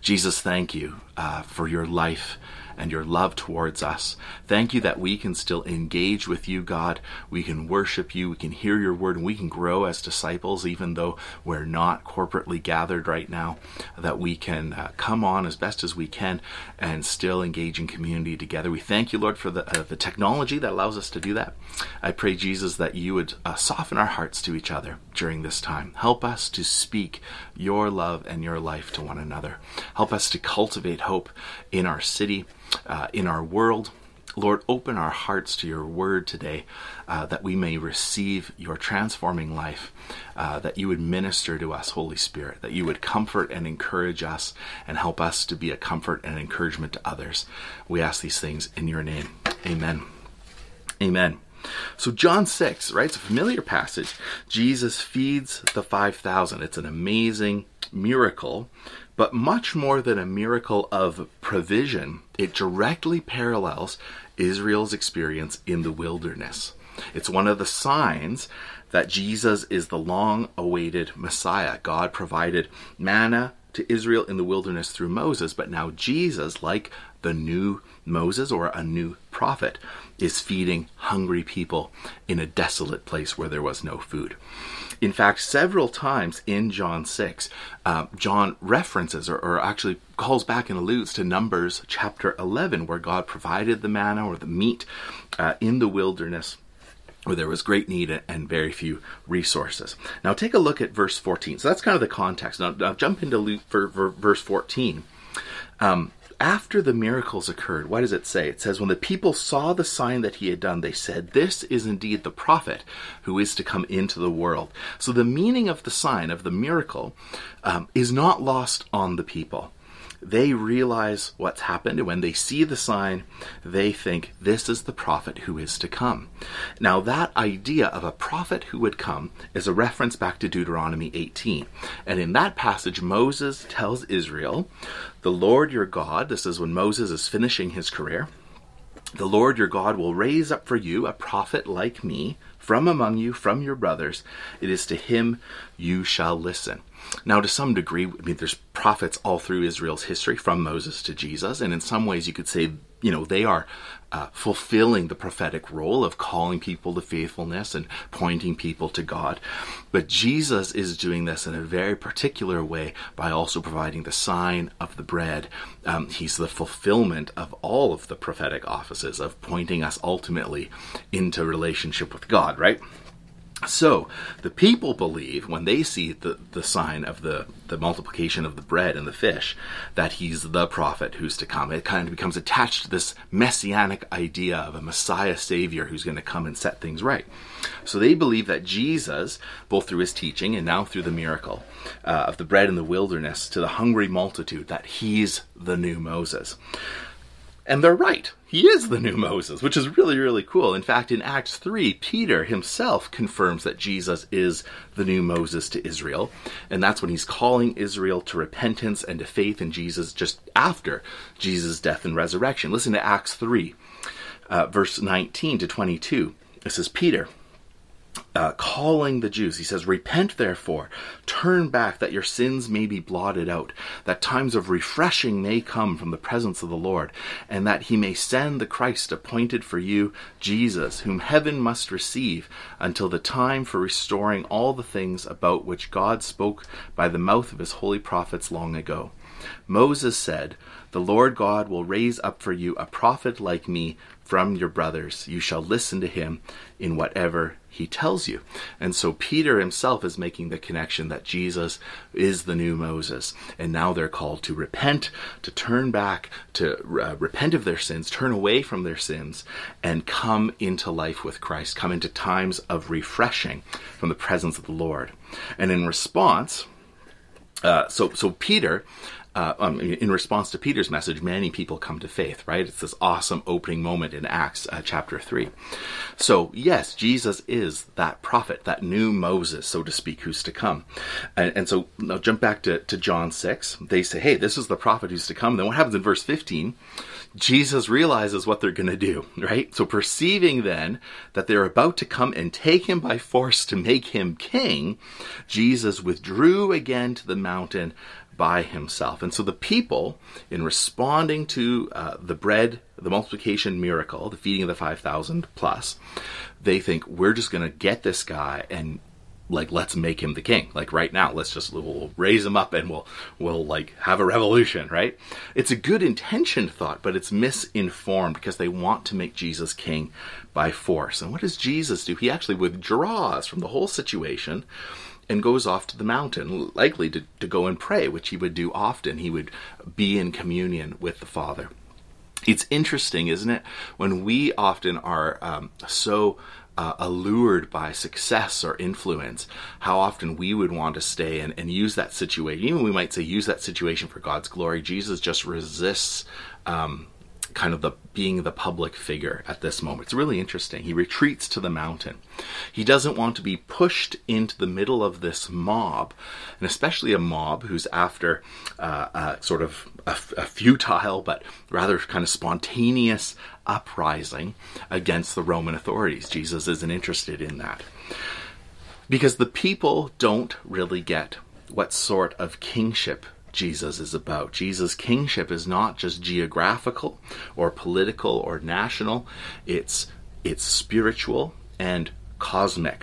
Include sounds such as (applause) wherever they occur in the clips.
Jesus, thank you uh, for your life and your love towards us. Thank you that we can still engage with you, God. We can worship you, we can hear your word, and we can grow as disciples, even though we're not corporately gathered right now. That we can uh, come on as best as we can and still engage in community together. We thank you, Lord, for the, uh, the technology that allows us to do that. I pray, Jesus, that you would uh, soften our hearts to each other during this time. Help us to speak your love and your life to one another. Help us to cultivate hope in our city uh, in our world. Lord, open our hearts to your word today uh, that we may receive your transforming life, uh, that you would minister to us, Holy Spirit, that you would comfort and encourage us and help us to be a comfort and encouragement to others. We ask these things in your name. Amen. Amen. So, John 6, right? It's a familiar passage. Jesus feeds the 5,000. It's an amazing miracle but much more than a miracle of provision, it directly parallels Israel's experience in the wilderness. It's one of the signs that Jesus is the long awaited Messiah. God provided manna to Israel in the wilderness through Moses, but now Jesus, like the new Moses or a new prophet, is feeding hungry people in a desolate place where there was no food. In fact, several times in John 6, uh, John references or, or, actually calls back and alludes to Numbers chapter 11, where God provided the manna or the meat uh, in the wilderness where there was great need and very few resources. Now, take a look at verse 14. So that's kind of the context. Now, jump into Luke for, for verse 14. Um, after the miracles occurred, what does it say? It says, When the people saw the sign that he had done, they said, This is indeed the prophet who is to come into the world. So the meaning of the sign, of the miracle, um, is not lost on the people they realize what's happened, and when they see the sign, they think this is the prophet who is to come. Now, that idea of a prophet who would come is a reference back to Deuteronomy 18. And in that passage, Moses tells Israel, The Lord your God, this is when Moses is finishing his career, the Lord your God will raise up for you a prophet like me from among you, from your brothers. It is to him you shall listen. Now, to some degree, I mean, there's prophets all through Israel's history, from Moses to Jesus, and in some ways, you could say, you know, they are uh, fulfilling the prophetic role of calling people to faithfulness and pointing people to God. But Jesus is doing this in a very particular way by also providing the sign of the bread. Um, he's the fulfillment of all of the prophetic offices of pointing us ultimately into relationship with God, right? So the people believe when they see the, the sign of the, the multiplication of the bread and the fish that he's the prophet who's to come. It kind of becomes attached to this messianic idea of a Messiah Savior who's going to come and set things right. So they believe that Jesus, both through his teaching and now through the miracle uh, of the bread in the wilderness to the hungry multitude, that he's the new Moses. And they're right. He is the new Moses, which is really, really cool. In fact, in Acts 3, Peter himself confirms that Jesus is the new Moses to Israel. And that's when he's calling Israel to repentance and to faith in Jesus just after Jesus' death and resurrection. Listen to Acts 3, uh, verse 19 to 22. This is Peter uh, calling the Jews. He says, Repent therefore, turn back that your sins may be blotted out, that times of refreshing may come from the presence of the Lord, and that he may send the Christ appointed for you, Jesus, whom heaven must receive until the time for restoring all the things about which God spoke by the mouth of his holy prophets long ago. Moses said, The Lord God will raise up for you a prophet like me from your brothers. You shall listen to him in whatever he tells you. And so Peter himself is making the connection that Jesus is the new Moses. And now they're called to repent, to turn back, to uh, repent of their sins, turn away from their sins, and come into life with Christ, come into times of refreshing from the presence of the Lord. And in response, uh, so so Peter uh, um, in response to Peter's message, many people come to faith, right? It's this awesome opening moment in Acts uh, chapter 3. So, yes, Jesus is that prophet, that new Moses, so to speak, who's to come. And, and so, now jump back to, to John 6. They say, hey, this is the prophet who's to come. Then what happens in verse 15? Jesus realizes what they're going to do, right? So, perceiving then that they're about to come and take him by force to make him king, Jesus withdrew again to the mountain by himself. And so the people, in responding to uh, the bread, the multiplication miracle, the feeding of the 5,000 plus, they think we're just going to get this guy and like let's make him the king. Like right now let's just we'll raise him up and we'll we'll like have a revolution right? It's a good intentioned thought but it's misinformed because they want to make jesus king by force. And what does jesus do? He actually withdraws from the whole situation and goes off to the mountain, likely to, to go and pray, which he would do often. He would be in communion with the Father. It's interesting, isn't it? When we often are um, so uh, allured by success or influence, how often we would want to stay and, and use that situation. Even we might say use that situation for God's glory. Jesus just resists um, kind of the being the public figure at this moment. It's really interesting. He retreats to the mountain. He doesn't want to be pushed into the middle of this mob, and especially a mob who's after uh, uh, sort of a, a futile but rather kind of spontaneous uprising against the Roman authorities. Jesus isn't interested in that. Because the people don't really get what sort of kingship Jesus is about. Jesus' kingship is not just geographical or political or national, it's, it's spiritual and cosmic.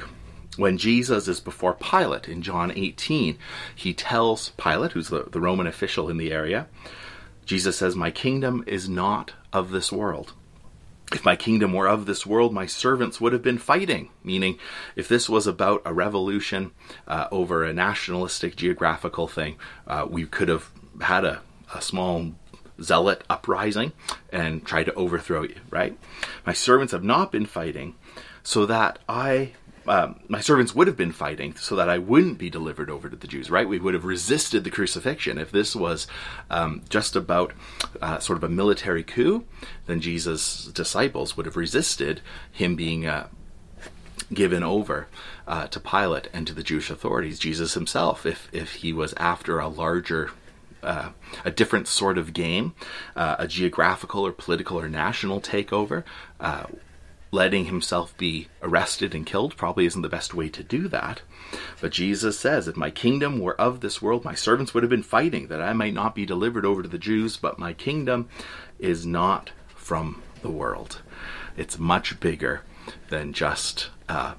When Jesus is before Pilate in John 18, he tells Pilate, who's the, the Roman official in the area, Jesus says, My kingdom is not of this world. If my kingdom were of this world, my servants would have been fighting. Meaning, if this was about a revolution uh, over a nationalistic geographical thing, uh, we could have had a, a small zealot uprising and tried to overthrow you, right? My servants have not been fighting so that I um, my servants would have been fighting so that I wouldn't be delivered over to the Jews, right? We would have resisted the crucifixion. If this was um, just about uh, sort of a military coup, then Jesus' disciples would have resisted him being uh, given over uh, to Pilate and to the Jewish authorities. Jesus himself, if, if he was after a larger uh, a different sort of game, uh, a geographical or political or national takeover, uh, letting himself be arrested and killed probably isn't the best way to do that. But Jesus says, If my kingdom were of this world, my servants would have been fighting, that I might not be delivered over to the Jews, but my kingdom is not from the world. It's much bigger than just uh,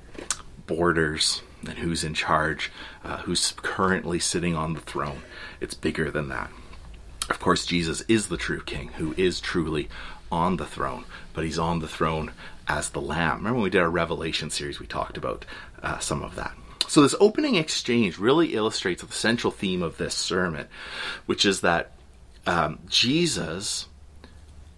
borders and who's in charge, uh, who's currently sitting on the throne. It's bigger than that. Of course, Jesus is the true king who is truly on the throne, but he's on the throne as the Lamb. Remember when we did our Revelation series, we talked about uh, some of that. So, this opening exchange really illustrates the central theme of this sermon, which is that um, Jesus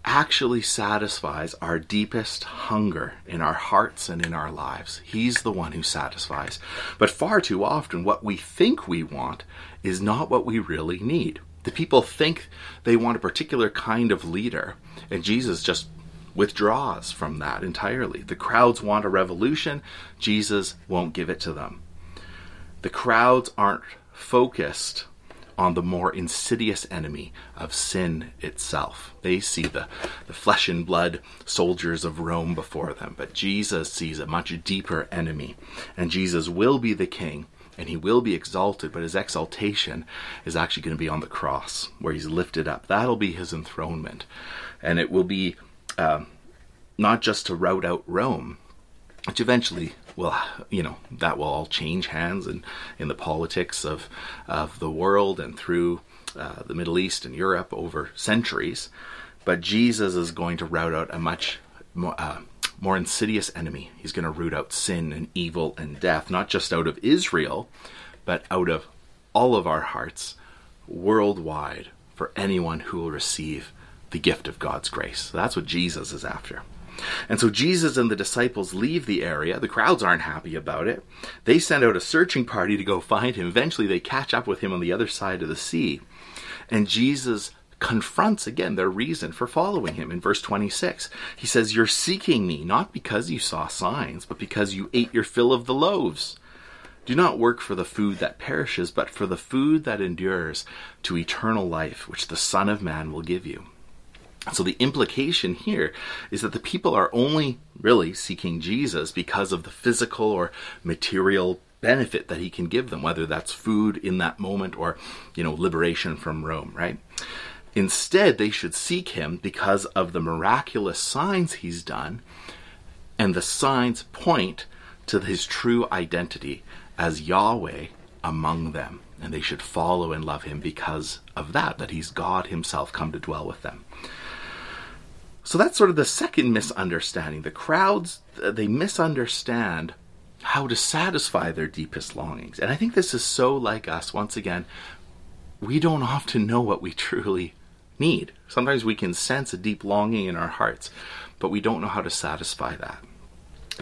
actually satisfies our deepest hunger in our hearts and in our lives. He's the one who satisfies. But far too often, what we think we want is not what we really need. The people think they want a particular kind of leader, and Jesus just withdraws from that entirely. The crowds want a revolution, Jesus won't give it to them. The crowds aren't focused on the more insidious enemy of sin itself. They see the, the flesh and blood soldiers of Rome before them, but Jesus sees a much deeper enemy, and Jesus will be the king. And he will be exalted, but his exaltation is actually going to be on the cross, where he's lifted up. That'll be his enthronement. And it will be um, not just to rout out Rome, which eventually will, you know, that will all change hands in, in the politics of, of the world and through uh, the Middle East and Europe over centuries. But Jesus is going to rout out a much more, uh, more insidious enemy. He's going to root out sin and evil and death, not just out of Israel, but out of all of our hearts worldwide for anyone who will receive the gift of God's grace. That's what Jesus is after. And so Jesus and the disciples leave the area. The crowds aren't happy about it. They send out a searching party to go find him. Eventually, they catch up with him on the other side of the sea. And Jesus confronts again their reason for following him in verse 26. He says, You're seeking me not because you saw signs, but because you ate your fill of the loaves. Do not work for the food that perishes, but for the food that endures to eternal life, which the Son of Man will give you. So the implication here is that the people are only really seeking Jesus because of the physical or material benefit that he can give them, whether that's food in that moment or, you know, liberation from Rome, right? Instead, they should seek him because of the miraculous signs he's done, and the signs point to his true identity as Yahweh among them. And they should follow and love him because of that, that he's God himself come to dwell with them. So that's sort of the second misunderstanding. The crowds, uh, they misunderstand how to satisfy their deepest longings. And I think this is so like us. Once again, we don't often know what we (laughs) truly need. Sometimes we can sense a deep longing in our hearts, but we don't know how to satisfy that.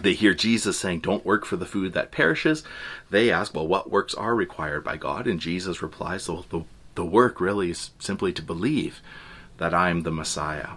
They hear Jesus saying, Don't work for the food that perishes. They ask, Well, what works are required by God? And Jesus replies, Well, the, the work really is simply to believe that I'm the Messiah.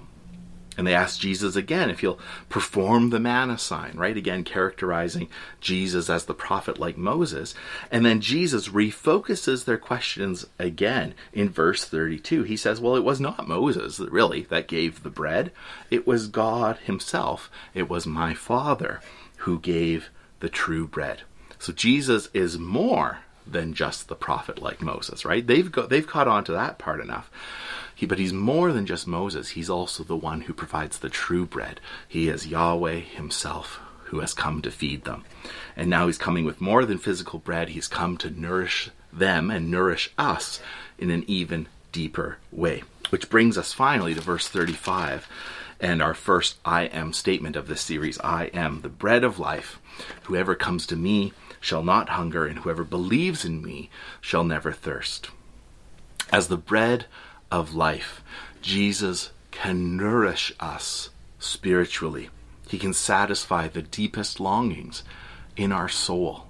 And they ask Jesus again if he'll perform the manna sign, right? Again, characterizing Jesus as the prophet like Moses. And then Jesus refocuses their questions again in verse 32. He says, Well, it was not Moses, really, that gave the bread. It was God himself. It was my Father who gave the true bread. So Jesus is more than just the prophet like Moses, right? They've got, they've caught on to that part enough. He, but he's more than just Moses. He's also the one who provides the true bread. He is Yahweh himself who has come to feed them. And now he's coming with more than physical bread. He's come to nourish them and nourish us in an even deeper way. Which brings us finally to verse 35 and our first I am statement of this series I am the bread of life. Whoever comes to me shall not hunger, and whoever believes in me shall never thirst. As the bread of life. Jesus can nourish us spiritually. He can satisfy the deepest longings in our soul.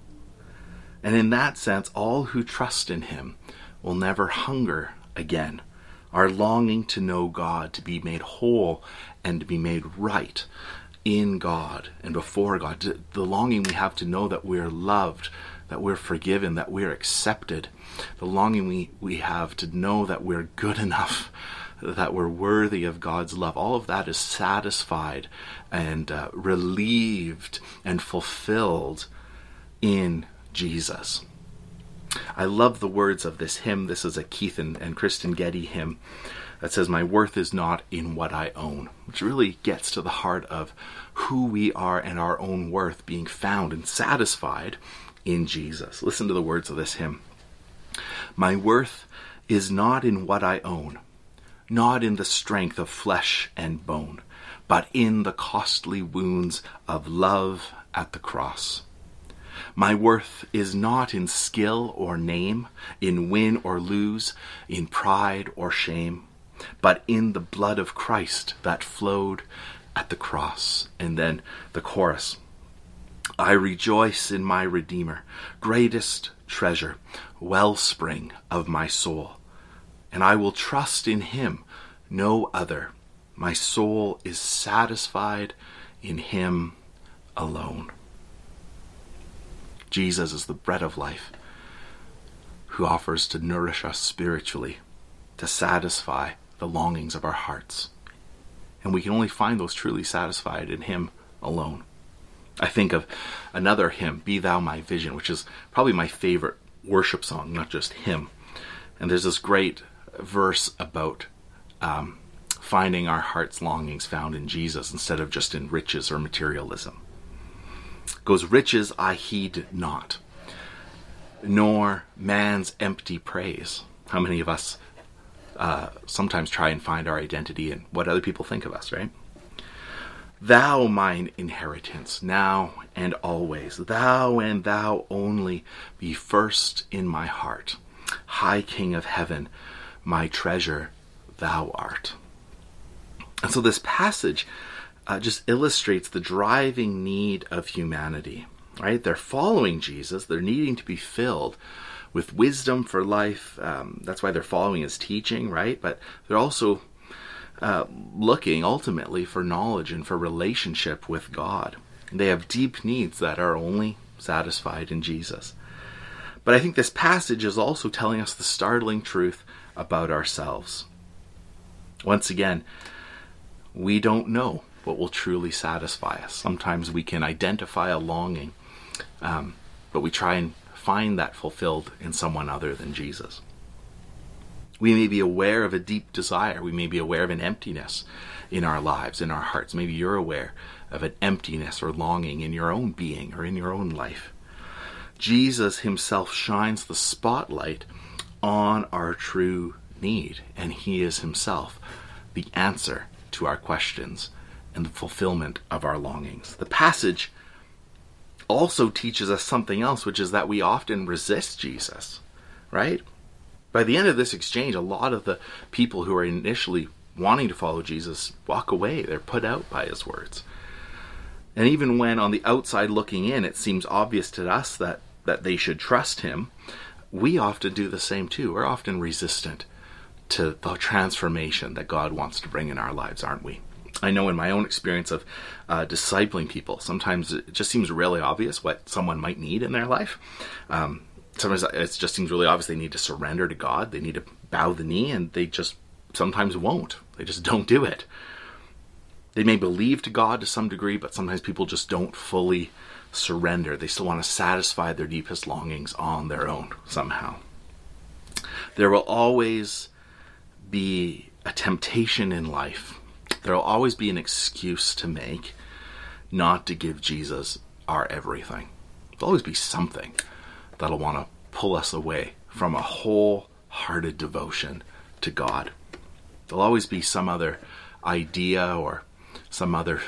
And in that sense, all who trust in Him will never hunger again. Our longing to know God, to be made whole and to be made right in God and before God, the longing we have to know that we're loved, that we're forgiven, that we're accepted, the longing we, we have to know that we're good (laughs) enough, that we're worthy of God's love, all of that is satisfied and uh, relieved and fulfilled in Jesus. I love the words of this hymn. This is a Keith and, and Kristen Getty hymn that says, My worth is not in what I own, which really gets to the heart of who we are and our own worth being found and satisfied in Jesus. Listen to the words of this hymn. My worth is not in what I own, not in the strength of flesh and bone, but in the costly wounds of love at the cross. My worth is not in skill or name, in win or lose, in pride or shame, but in the blood of Christ that flowed at the cross. And then the chorus. I rejoice in my Redeemer, greatest treasure, wellspring of my soul. And I will trust in him, no other. My soul is satisfied in him alone. Jesus is the bread of life who offers to nourish us spiritually, to satisfy the longings of our hearts. And we can only find those truly satisfied in him alone. I think of another hymn, Be Thou My Vision, which is probably my favorite worship song, not just hymn. And there's this great verse about um, finding our heart's longings found in Jesus instead of just in riches or materialism. It goes, Riches I heed not, nor man's empty praise. How many of us uh, sometimes try and find our identity in what other people think of us, right? Thou mine inheritance, now and always, thou and thou only, be first in my heart. High King of heaven, my treasure, thou art. And so this passage uh, just illustrates the driving need of humanity, right? They're following Jesus, they're needing to be filled with wisdom for life. Um, that's why they're following his teaching, right? But they're also uh, looking ultimately for knowledge and for relationship with God. They have deep needs that are only satisfied in Jesus. But I think this passage is also telling us the startling truth about ourselves. Once again, we don't know what will truly satisfy us. Sometimes we can identify a longing, um, but we try and find that fulfilled in someone other than Jesus. We may be aware of a deep desire. We may be aware of an emptiness in our lives, in our hearts. Maybe you're aware of an emptiness or longing in your own being or in your own life. Jesus himself shines the spotlight on our true need, and he is himself the answer to our questions and the fulfillment of our longings. The passage also teaches us something else, which is that we often resist Jesus, right? By the end of this exchange, a lot of the people who are initially wanting to follow Jesus walk away. They're put out by his words. And even when on the outside looking in, it seems obvious to us that, that they should trust him, we often do the same too. We're often resistant to the transformation that God wants to bring in our lives, aren't we? I know in my own experience of uh, discipling people, sometimes it just seems really obvious what someone might need in their life. Um, sometimes it just seems really obvious they need to surrender to God, they need to bow the knee, and they just sometimes won't. They just don't do it. They may believe to God to some degree, but sometimes people just don't fully surrender. They still want to satisfy their deepest longings on their own somehow. There will always be a temptation in life. There will always be an excuse to make not to give Jesus our everything. There'll always be something that'll want to pull us away from a wholehearted devotion to God. There'll always be some other idea or some other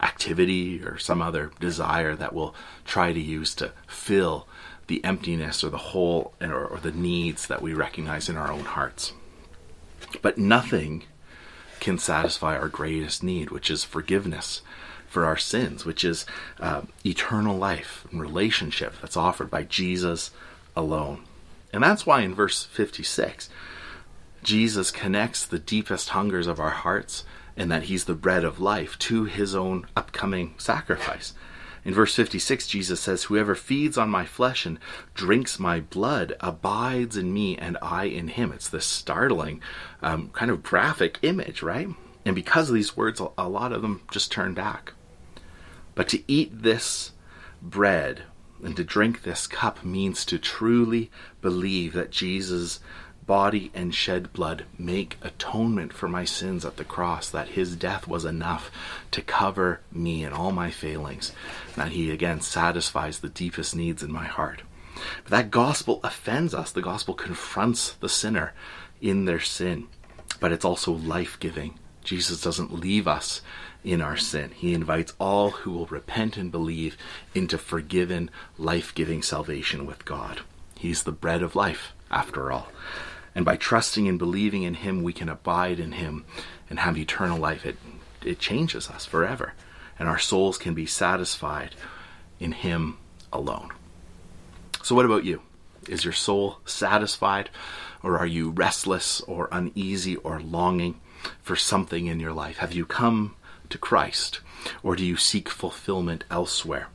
activity or some other desire that we'll try to use to fill the emptiness or the hole or, or, the needs that we recognize in our own hearts. But nothing can satisfy our greatest need, which is forgiveness for our sins, which is uh, eternal life and relationship that's offered by Jesus alone. And that's why in verse 56, Jesus connects the deepest hungers of our hearts and that he's the bread of life to his own upcoming sacrifice. In verse 56, Jesus says, Whoever feeds on my flesh and drinks my blood abides in me and I in him. It's this startling, um, kind of graphic image, right? And because of these words, a lot of them just turn back. But to eat this bread and to drink this cup means to truly believe that Jesus body and shed blood make atonement for my sins at the cross, that his death was enough to cover me and all my failings, that he again satisfies the deepest needs in my heart. But that gospel offends us. The gospel confronts the sinner in their sin, but it's also life giving. Jesus doesn't leave us in our sin. He invites all who will repent and believe into forgiven, life giving salvation with God. He's the bread of life, after all. And by trusting and believing in Him, we can abide in Him and have eternal life. It, it changes us forever. And our souls can be satisfied in Him alone. So, what about you? Is your soul satisfied, or are you restless, or uneasy, or longing for something in your life? Have you come to Christ, or do you seek fulfillment elsewhere?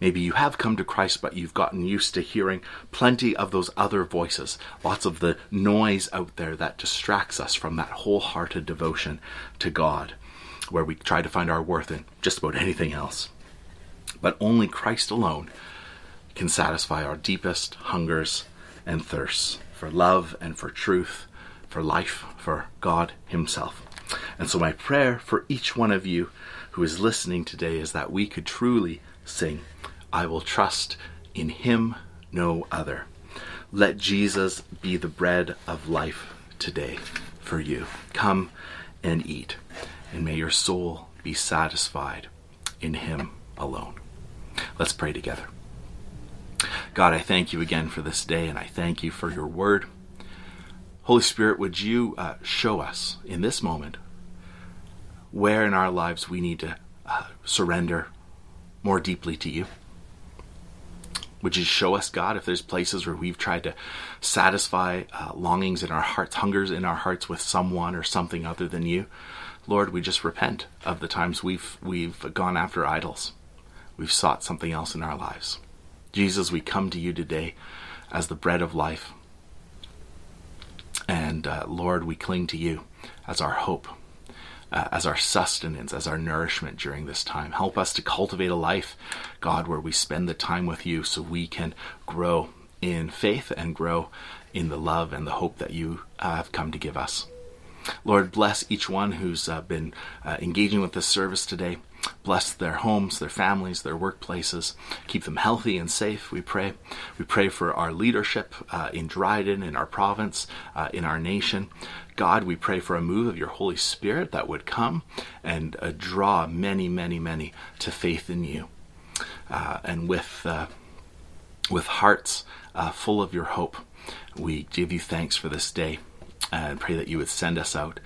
Maybe you have come to Christ, but you've gotten used to hearing plenty of those other voices, lots of the noise out there that distracts us from that wholehearted devotion to God, where we try to find our worth in just about anything else. But only Christ alone can satisfy our deepest hungers and thirsts for love and for truth, for life, for God Himself. And so, my prayer for each one of you who is listening today is that we could truly sing, I will trust in him no other. Let Jesus be the bread of life today for you. Come and eat, and may your soul be satisfied in him alone. Let's pray together. God, I thank you again for this day, and I thank you for your word. Holy Spirit, would you uh, show us in this moment where in our lives we need to uh, surrender more deeply to you. Would you show us, God, if there's places where we've tried to satisfy uh, longings in our hearts, hungers in our hearts with someone or something other than you? Lord, we just repent of the times we've we've gone after idols. We've sought something else in our lives. Jesus, we come to you today as the bread of life. And uh, Lord, we cling to you as our hope. Uh, as our sustenance, as our nourishment during this time. Help us to cultivate a life, God, where we spend the time with you so we can grow in faith and grow in the love and the hope that you uh, have come to give us. Lord, bless each one who's uh, been uh, engaging with this service today. Bless their homes, their families, their workplaces. Keep them healthy and safe, we pray. We pray for our leadership uh, in Dryden, in our province, uh, in our nation. God, we pray for a move of your Holy Spirit that would come and uh, draw many, many, many to faith in you. Uh, and with, uh, with hearts uh, full of your hope, we give you thanks for this day and pray that you would send us out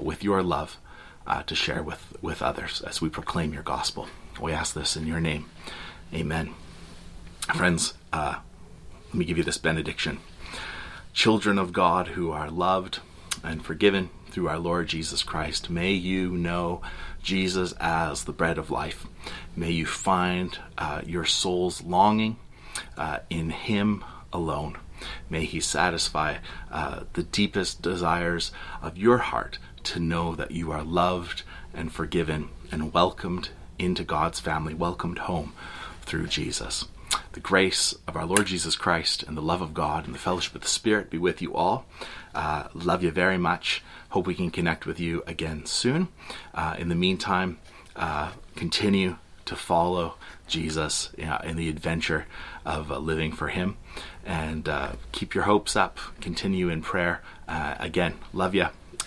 with your love uh, to share with, with others as we proclaim your gospel. We ask this in your name. Amen. Friends, uh, let me give you this benediction. Children of God who are loved and forgiven through our Lord Jesus Christ, may you know Jesus as the bread of life. May you find uh, your soul's longing uh, in Him alone. May He satisfy uh, the deepest desires of your heart to know that you are loved and forgiven and welcomed into God's family, welcomed home through Jesus. The grace of our Lord Jesus Christ and the love of God and the fellowship of the Spirit be with you all. Uh, love you very much. Hope we can connect with you again soon. Uh, in the meantime, uh, continue to follow Jesus in the adventure of uh, living for Him. And uh, keep your hopes up. Continue in prayer. Uh, again, love you